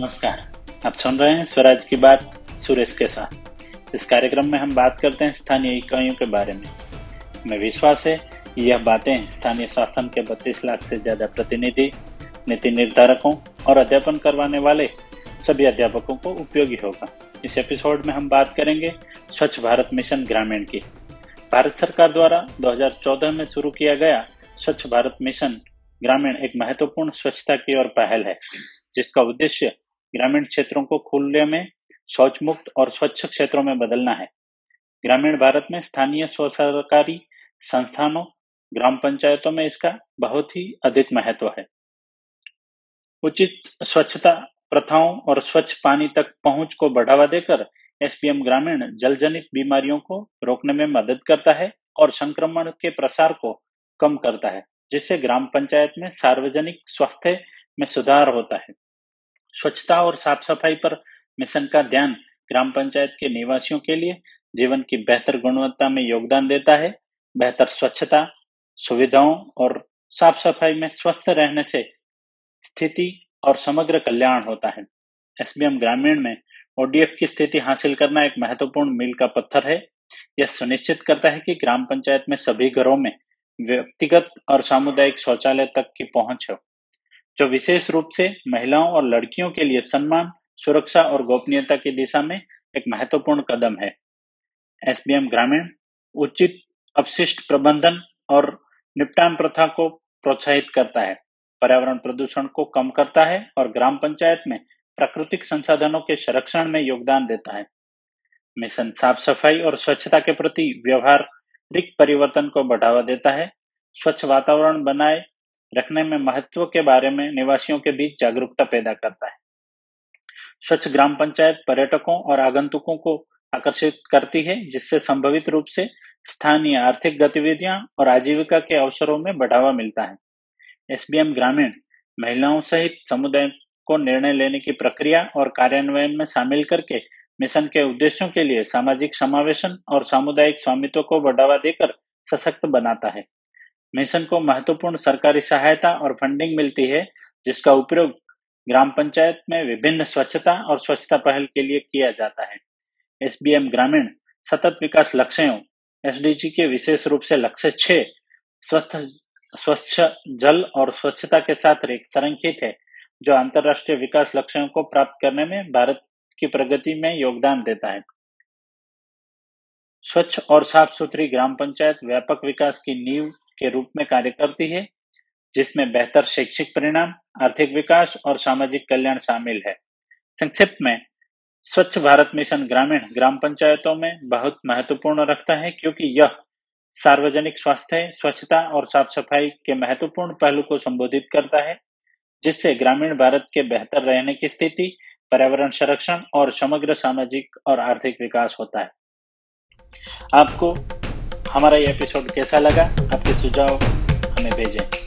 नमस्कार। आप सुन रहे हैं स्वराज की बात, सुरेश के साथ। इस कार्यक्रम में हम बात करते हैं स्थानीय इकाइयों के बारे में। हमें विश्वास है यह बातें स्थानीय शासन के बत्तीस लाख से ज़्यादा प्रतिनिधि, नीति निर्धारकों और अध्यापन करवाने वाले सभी अध्यापकों को उपयोगी होगा। इस एपिसोड में हम बात करेंगे स्वच्छ भारत मिशन ग्रामीण की। भारत सरकार द्वारा 2014 में शुरू किया गया स्वच्छ भारत मिशन ग्रामीण एक महत्वपूर्ण स्वच्छता की ओर पहल है, जिसका उद्देश्य ग्रामीण क्षेत्रों को खुले में शौच मुक्त और स्वच्छ क्षेत्रों में बदलना है। ग्रामीण भारत में स्थानीय स्व सरकारी संस्थानों, ग्राम पंचायतों में इसका बहुत ही अधिक महत्व है। उचित स्वच्छता प्रथाओं और स्वच्छ पानी तक पहुँच को बढ़ावा देकर एसपीएम ग्रामीण जल जनित बीमारियों को रोकने में मदद करता है और संक्रमण के प्रसार को कम करता है, जिससे ग्राम पंचायत में सार्वजनिक स्वास्थ्य में सुधार होता है। स्वच्छता और साफ़ सफ़ाई पर मिशन का ध्यान ग्राम पंचायत के निवासियों के लिए जीवन की बेहतर गुणवत्ता में योगदान देता है। बेहतर स्वच्छता, सुविधाओं और साफ़ सफ़ाई में स्वस्थ रहने से स्थिति और समग्र कल्याण होता है। एसबीएम ग्रामीण में ओडीएफ की स्थिति हासिल करना एक महत्वपूर्ण मील का पत्थर है। यह सुनिश्चित करता है कि ग्राम पंचायत में सभी घरों में व्यक्तिगत और सामुदायिक शौचालय तक की पहुँच हो। जो विशेष रूप से महिलाओं और लड़कियों के लिए सम्मान, सुरक्षा और गोपनीयता की दिशा में एक महत्वपूर्ण कदम है। एसबीएम ग्रामीण उचित, अपशिष्ट प्रबंधन और निपटान प्रथा को प्रोत्साहित करता है। पर्यावरण प्रदूषण को कम करता है और ग्राम पंचायत में प्राकृतिक संसाधनों के संरक्षण में योगदान देता है। मिशन साफ़ सफ़ाई और स्वच्छता के प्रति व्यवहारिक परिवर्तन को बढ़ावा देता है। स्वच्छ वातावरण बनाए रखने में महत्व के बारे में निवासियों के बीच जागरूकता पैदा करता है। स्वच्छ ग्राम पंचायत पर्यटकों और आगंतुकों को आकर्षित करती है, जिससे संभवित रूप से स्थानीय आर्थिक गतिविधियाँ और आजीविका के अवसरों में बढ़ावा मिलता है। एसबीएम ग्रामीण महिलाओं सहित समुदाय को निर्णय लेने की प्रक्रिया और कार्यान्वयन में शामिल करके मिशन के उद्देश्यों के लिए सामाजिक समावेशन और सामुदायिक स्वामित्व को बढ़ावा देकर सशक्त बनाता है। मिशन को महत्वपूर्ण सरकारी सहायता और फंडिंग मिलती है, जिसका उपयोग ग्राम पंचायत में विभिन्न स्वच्छता और स्वच्छता पहल के लिए किया जाता है। एसबीएम ग्रामीण सतत विकास लक्ष्यों, एसडीजी के विशेष रूप से लक्ष्य छह, स्वच्छ स्वच्छ जल और स्वच्छता के साथ संरक्षित है, जो अंतर्राष्ट्रीय विकास लक्ष्यों को प्राप्त करने में भारत की प्रगति में योगदान देता है। स्वच्छ और साफ़ सुथरी ग्राम पंचायत व्यापक विकास की नींव के रूप में कार्य करती है, जिसमें बेहतर शैक्षिक परिणाम, आर्थिक विकास और सामाजिक कल्याण शामिल है। संक्षिप्त में, स्वच्छ भारत मिशन ग्रामीण ग्राम पंचायतों में बहुत महत्वपूर्ण रखता है, क्योंकि यह सार्वजनिक स्वास्थ्य, स्वच्छता और साफ़ सफ़ाई के महत्वपूर्ण पहलू को संबोधित करता है, जिससे ग्रामीण भारत के बेहतर रहने की स्थिति, पर्यावरण संरक्षण और समग्र सामाजिक और आर्थिक विकास होता है। आपको हमारा ये एपिसोड कैसा लगा? आपके सुझाव हमें भेजें।